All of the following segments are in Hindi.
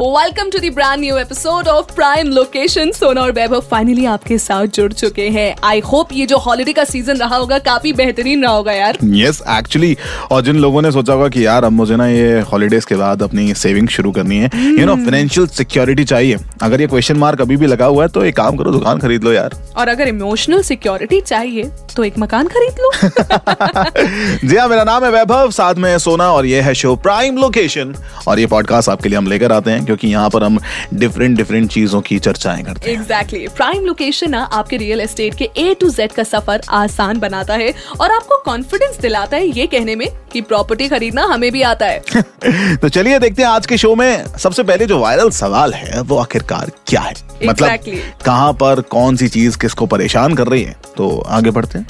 welcome to the brand new episode of prime location Sona और वैभव फाइनली आपके साथ जुड़ चुके हैं। आई होप ये जो हॉलिडे का सीज़न रहा होगा काफ़ी बेहतरीन रहा होगा यार। यस एक्चुअली और जिन लोगों ने सोचा होगा कि यार अब मुझे ना ये हॉलीडेज के बाद अपनी सेविंग शुरू करनी है। यू नो फाइनेंशियल सिक्योरिटी चाहिए। अगर ये क्वेश्चन मार्क अभी भी लगा हुआ है तो एक काम करो दुकान खरीद लो यार। और अगर इमोशनल सिक्योरिटी चाहिए तो एक मकान खरीद लो। जी हाँ मेरा नाम है वैभव साथ में सोना और ये है शो प्राइम लोकेशन और ये पॉडकास्ट आपके लिए हम लेकर आते हैं। क्योंकि यहाँ पर हम डिफरेंट डिफरेंट चीज़ों की चर्चाएँ करते हैं। एग्जैक्टली प्राइम लोकेशन ना आपके रियल एस्टेट के ए टू जेड का सफ़र आसान बनाता है और आपको कॉन्फिडेंस दिलाता है ये कहने में कि प्रॉपर्टी खरीदना हमें भी आता है। तो चलिए देखते हैं आज के शो में सबसे पहले जो वायरल सवाल है वो आखिरकार क्या है? Exactly. मतलब कहाँ पर कौन सी चीज़ किसको परेशान कर रही है? तो आगे बढ़ते हैं।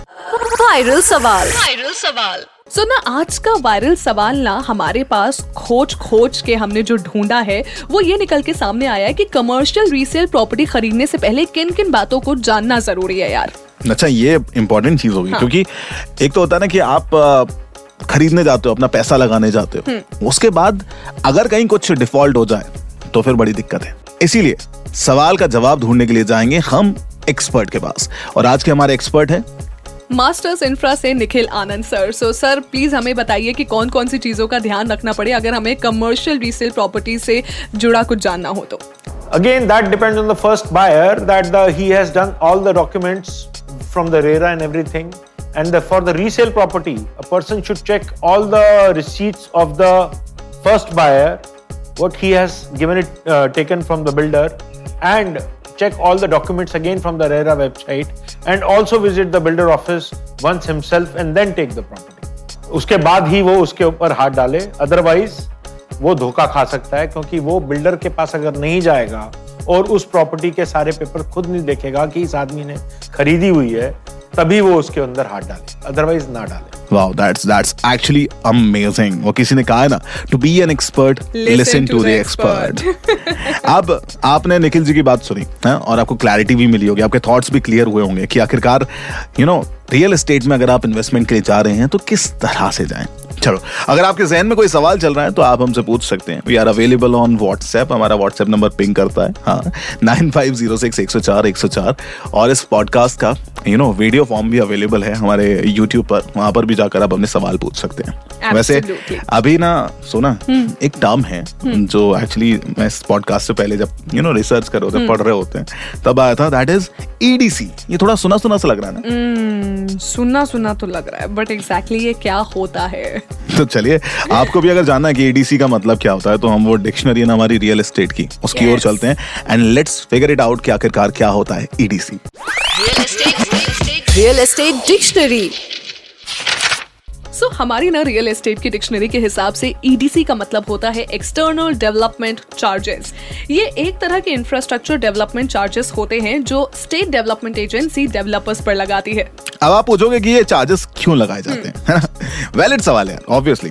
वायरल सवाल। वायरल सवाल। सो so, ना आज का वायरल सवाल ना हमारे पास खोज खोज के हमने जो ढूंढा है वो ये निकल के सामने आया है कि कमर्शियल रीसेल प्रॉपर्टी खरीदने से पहले किन किन बातों को जानना ज़रूरी है यार अच्छा ये इंपॉर्टेंट चीज़ होगी हाँ। क्योंकि एक तो होता है ना कि आप खरीदने जाते हो अपना पैसा लगाने जाते हो हम्म। उसके बाद अगर कहीं कुछ डिफ़ॉल्ट हो जाए तो फिर बड़ी दिक्कत है इसीलिए सवाल का जवाब ढूँढने के लिए जाएँगे हम एक्सपर्ट के पास और आज के हमारे एक्सपर्ट हैं मास्टर्स इंफ्रा से Nikhil Anand sir. So sir please हमें बताइए कि कौन कौन सी चीज़ों का ध्यान रखना पड़े अगर हमें कमर्शियल रीसेल प्रॉपर्टी से जुड़ा कुछ जानना हो तो। Again that depend on the first buyer that the he has done all the documents from the RERA and everything and for the resale property a person should check all the receipts of the first buyer what he has given it taken from the builder and check all the documents again from the RERA website, and also visit the builder office once himself and then take the property. उसके बाद ही वो उसके ऊपर हाथ डाले अदरवाइज़ वो धोखा खा सकता है क्योंकि वो बिल्डर के पास अगर नहीं जाएगा और उस प्रॉपर्टी के सारे पेपर खुद नहीं देखेगा कि इस आदमी ने खरीदी हुई है तभी वो उसके अंदर हाथ डाले अदरवाइज़ ना डाले। Wow that's that's actually amazing वो किसी ने कहा है ना to be an expert Listen listen to to the the expert अब आपने निखिल जी की बात सुनी है और आपको क्लैरिटी भी मिली होगी आपके थॉट्स भी क्लियर हुए होंगे कि आखिरकार यू नो रियल एस्टेट में अगर आप इन्वेस्टमेंट के लिए जा रहे हैं तो किस तरह से जाएँ? चलो अगर आपके जहन में कोई सवाल चल रहा है तो आप हमसे पूछ सकते हैं। We are available on WhatsApp हमारा व्हाट्सएप नंबर पिंग करता है। हाँ नाइन फाइव ज़ीरो सिक्स एक सौ चार एक सौ चार। और इस पॉडकास्ट का यू नो वीडियो फॉर्म भी अवेलेबल है हमारे यूट्यूब पर। वहाँ पर भी जाकर आप अपने सवाल पूछ सकते हैं। Absolutely. वैसे अभी ना सुना एक टर्म है hmm. जो एक्चुअली मैं इस पॉडकास्ट से पहले जब यू नो रिसर्च कर रहे होते hmm. पढ़ रहे होते हैं तब आया था दैट इज़ ईडीसी ये थोड़ा सुना सुना सा लग रहा है ना? हम्म, सुना सुना तो लग रहा है बट एग्जैक्टली exactly ये क्या होता है? तो चलिए आपको भी अगर जानना है कि ईडीसी का मतलब क्या होता है तो हम वो डिक्शनरी ना हमारी रियल एस्टेट की उसकी ओर Yes. चलते हैं and let's figure it out कि आखिरकार क्या होता है E EDC real estate dictionary so हमारी ना रियल एस्टेट की डिक्शनरी के हिसाब से ईडीसी का मतलब होता है एक्सटर्नल डेवलपमेंट चार्जेस ये एक तरह के इंफ्रास्ट्रक्चर डेवलपमेंट चार्जेस होते हैं जो स्टेट डेवलपमेंट एजेंसी डेवलपर्स पर लगाती है। अब आप पूछोगे कि ये चार्जेस क्यों लगाए जाते हैं? है ना? वैलिड सवाल है ऑब्वियसली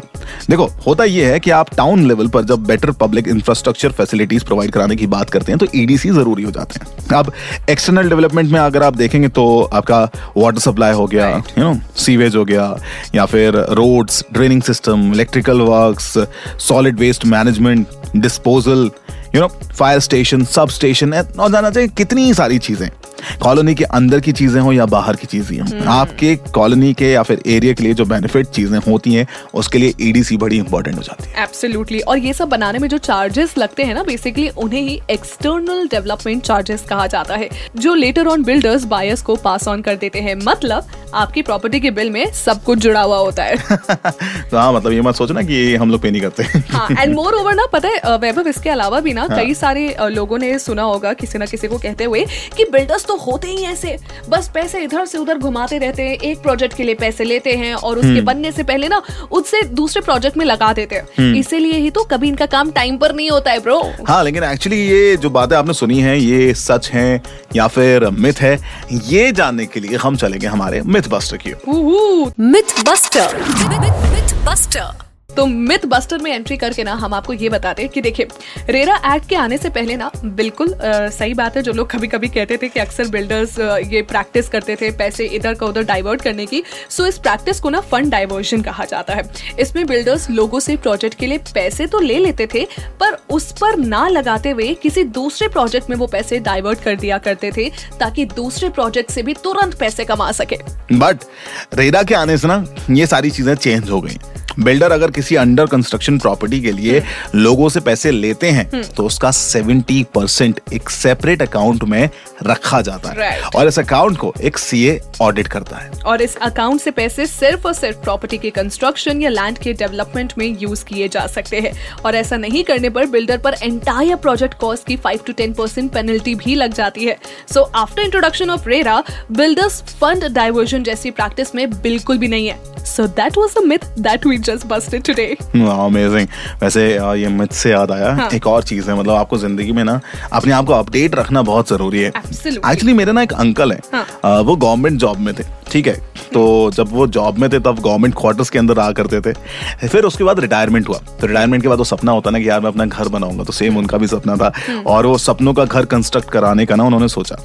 देखो होता ये है कि आप टाउन लेवल पर जब better public infrastructure facilities provide कराने की बात करते हैं तो ईडीसी ज़रूरी हो जाते हैं। अब एक्सटर्नल डेवलपमेंट में अगर आप देखेंगे तो आपका वाटर सप्लाई हो गया यू नो सीवेज हो गया या फिर roads draining system electrical works solid waste management disposal you know fire station substation और जाना चाहिए कितनी सारी चीज़ें। कॉलोनी के अंदर की चीज़ें हो या बाहर की चीज़ें हो। आपके कॉलोनी के या फिर एरिया के लिए जो बेनिफिट चीज़ें होती हैं उसके लिए ईडीसी बड़ी इंपॉर्टेंट हो जाती है। एब्सोल्युटली और ये सब बनाने में जो चार्जेस लगते हैं ना बेसिकली उन्हें ही एक्सटर्नल डेवलपमेंट चार्जेस कहा जाता है जो लेटर ऑन बिल्डर्स बायर्स को पास ऑन कर देते हैं। मतलब आपकी प्रॉपर्टी के बिल में सब कुछ जुड़ा हुआ होता है। तो हाँ मतलब ये मत सोचना कि हम लोग पे नहीं करते। हाँ एंड मोर ओवर ना पता है वैभव इसके अलावा भी ना हाँ. कई सारे लोगों ने सुना होगा किसी ना किसी को कहते हुए कि बिल्डर्स तो होते ही ऐसे। बस पैसे इधर से उधर घुमाते रहते हैं एक प्रोजेक्ट के लिए पैसे लेते हैं और उसके बनने से पहले ना उससे दूसरे प्रोजेक्ट में लगा देते हैं। इसीलिए ही तो कभी इनका काम टाइम पर नहीं होता है ब्रो हाँ लेकिन एक्चुअली ये जो बातें आपने सुनी है ये सच है या फिर मिथ है ये जानने के लिए हम चलेंगे हमारे मिथ मिथ बस्टर की मिथ बस्टर मिथ बस्टर तो मिथ बस्टर में एंट्री करके ना हम आपको ये बताते हैं कि देखिए रेरा एक्ट के आने से पहले ना बिल्कुल आ, सही बात है जो लोग कभी कभी कहते थे कि अक्सर बिल्डर्स ये प्रैक्टिस करते थे पैसे इधर का उधर डाइवर्ट करने की। सो इस प्रैक्टिस को ना फंड डाइवर्जन कहा जाता है। इसमें बिल्डर्स लोगों से प्रोजेक्ट के लिए पैसे तो ले लेते थे पर उस पर ना लगाते हुए किसी दूसरे प्रोजेक्ट में वो पैसे डाइवर्ट कर दिया करते थे ताकि दूसरे प्रोजेक्ट से भी तुरंत पैसे कमा सके। बट रेरा के आने से ना ये सारी चीज़ें चेंज हो गई। बिल्डर अगर किसी अंडर कंस्ट्रक्शन प्रॉपर्टी के लिए लोगों से पैसे लेते हैं हम्म। तो उसका 70 परसेंट एक सेपरेट अकाउंट में रखा जाता है। Right. और इस अकाउंट को एक सीए ऑडिट करता है। और इस अकाउंट से पैसे सिर्फ़ और सिर्फ़ प्रॉपर्टी के कंस्ट्रक्शन या लैंड के डेवलपमेंट में यूज़ किए जा सकते हैं। और ऐसा नहीं करने पर बिल्डर पर एंटायर प्रोजेक्ट कॉस्ट की five to ten percent penalty भी लग जाती है। So after introduction of RERA builders fund diversion जैसी प्रैक्टिस में बिल्कुल भी नहीं है। So that was a myth that we just today. Wow, amazing वैसे ये मिथ से याद आया हाँ। एक और चीज़ है मतलब आपको ज़िंदगी में ना अपने आप को अपडेट रखना बहुत ज़रूरी है एक्चुअली मेरे ना एक अंकल है हाँ। वो गवर्नमेंट जॉब में थे ठीक है तो जब वो जॉब में थे तब गवर्नमेंट क्वार्टर्स के अंदर रहा करते थे। फिर उसके बाद रिटायरमेंट हुआ। तो रिटायरमेंट के बाद वो सपना होता ना कि यार मैं अपना घर बनाऊँगा तो सेम उनका भी सपना था। और वो सपनों का घर कंस्ट्रक्ट कराने का ना उन्होंने सोचा।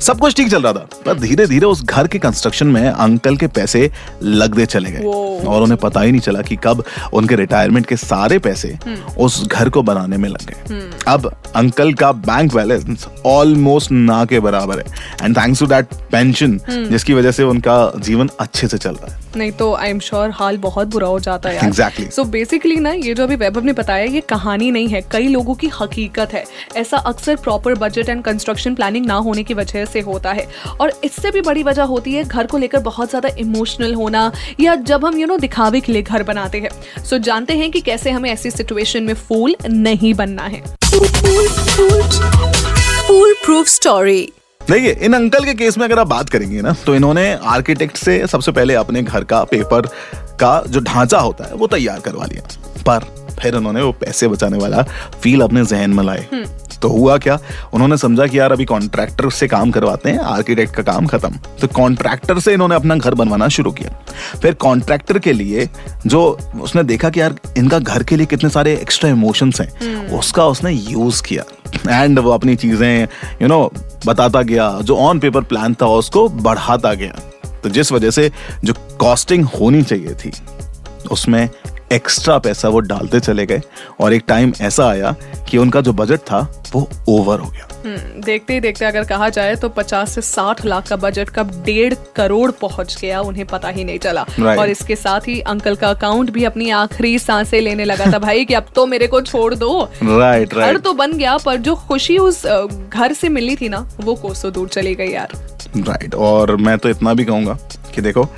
सब कुछ ठीक चल रहा था पर धीरे धीरे उस घर के कंस्ट्रक्शन में अंकल के पैसे लगते चले गए। और उन्हें पता ही नहीं चला कि कब उनके रिटायरमेंट के सारे पैसे उस घर को बनाने में लग गए। अब अंकल का बैंक बैलेंस ऑलमोस्ट ना के बराबर है। And thanks to that pension जिसकी वजह से उनका जीवन अच्छे से चल रहा है। नहीं तो आई एम श्योर हाल बहुत बुरा हो जाता है यार। Exactly. सो बेसिकली ना ये जो अभी वैभव ने बताया ये कहानी नहीं है कई लोगों की हकीकत है। ऐसा अक्सर proper budget and construction planning ना होने की वजह से होता है। और इससे भी बड़ी वजह होती है घर को लेकर बहुत ज़्यादा इमोशनल होना या जब हम यू नो दिखावे के लिए घर बनाते हैं। सो so, जानते हैं कि कैसे हमें ऐसी सिचुएशन में फूल नहीं बनना है। फूल प्रूफ स्टोरी देखिए इन अंकल के केस में अगर आप बात करेंगे ना तो इन्होंने आर्किटेक्ट से सबसे पहले अपने घर का पेपर का जो ढांचा होता है वो तैयार करवा लिया। पर फिर उन्होंने वो पैसे बचाने वाला फील अपने जहन में लाए। तो हुआ क्या? उन्होंने समझा कि यार अभी कॉन्ट्रैक्टर से काम करवाते हैं आर्किटेक्ट का काम खत्म। तो कॉन्ट्रैक्टर से इन्होंने अपना घर बनवाना शुरू किया। फिर कॉन्ट्रैक्टर के लिए जो उसने देखा कि यार इनका घर के लिए कितने सारे एक्स्ट्रा इमोशंस हैं उसका उसने यूज़ किया। एंड वो अपनी चीज़ें यू नो बताता गया, जो ऑन पेपर प्लान था, उसको बढ़ाता गया। तो जिस वजह से जो कॉस्टिंग होनी चाहिए थी, उसमें एक्स्ट्रा पैसा वो डालते चले गए और एक टाइम ऐसा आया कि उनका जो बजट था वो ओवर हो गया। हम्म, देखते ही देखते अगर कहा जाए तो 50 से 60 लाख का बजट कब डेढ़ करोड़ पहुँच गया उन्हें पता ही नहीं चला। Right. और इसके साथ ही अंकल का अकाउंट भी अपनी आखिरी साँसें लेने लगा था भाई कि अब तो मेरे को छोड़ दो। राइट घर राइट तो बन गया पर जो खुशी उस घर से मिली थी ना वो कोसों दूर चली गई यार। Right right. और मैं तो इतना भी कहूँगा कि देखो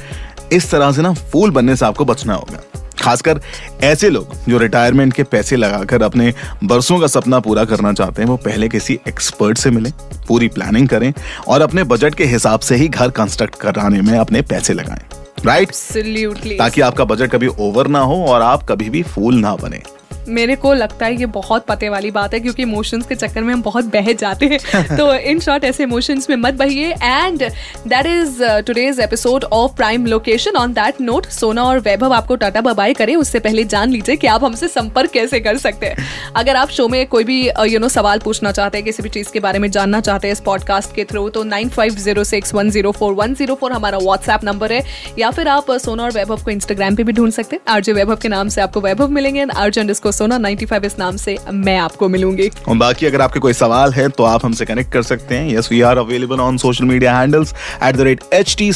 इस तरह से ना फूल बनने से आपको बचना होगा। खासकर ऐसे लोग जो रिटायरमेंट के पैसे लगाकर अपने बरसों का सपना पूरा करना चाहते हैं वो पहले किसी एक्सपर्ट से मिलें पूरी प्लानिंग करें और अपने बजट के हिसाब से ही घर कंस्ट्रक्ट कराने में अपने पैसे लगाएँ। राइट एब्सोल्युटली ताकि आपका बजट कभी ओवर ना हो और आप कभी भी फूल ना बने। मेरे को लगता है ये बहुत पते वाली बात है क्योंकि इमोशंस के चक्कर में हम बहुत बह जाते हैं। तो इन शॉर्ट ऐसे इमोशंस में मत बहिए। And that is today's episode of prime location on that note Sona और वैभव आपको टाटा बबाई करें। उससे पहले जान लीजिए कि आप हमसे संपर्क कैसे कर सकते हैं। अगर आप शो में कोई भी यू नो know, सवाल पूछना चाहते हैं किसी भी चीज़ के बारे में जानना चाहते हैं इस पॉडकास्ट के थ्रू तो nine five zero six one zero four one zero four हमारा व्हाट्सएप नंबर है। या फिर आप सोना और वैभव को इंस्टाग्राम पे भी ढूंढ सकते हैं। आरजे वैभव के नाम से आपको वैभव मिलेंगे। आरजे सोना 95 इस नाम से मैं आपको मिलूँगी। और बाकी अगर आपके कोई सवाल है तो आप हमसे कनेक्ट कर सकते हैं। Yes we are available on social media handles at the rate H T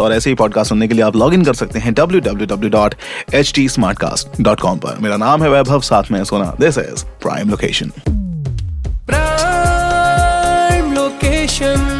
और ऐसे ही पॉडकास्ट सुनने के लिए आप लॉग इन कर सकते हैं W W W dot H T Smartcast dot com पर। मेरा नाम है वैभव साथ में सोना। This is prime location Prime location.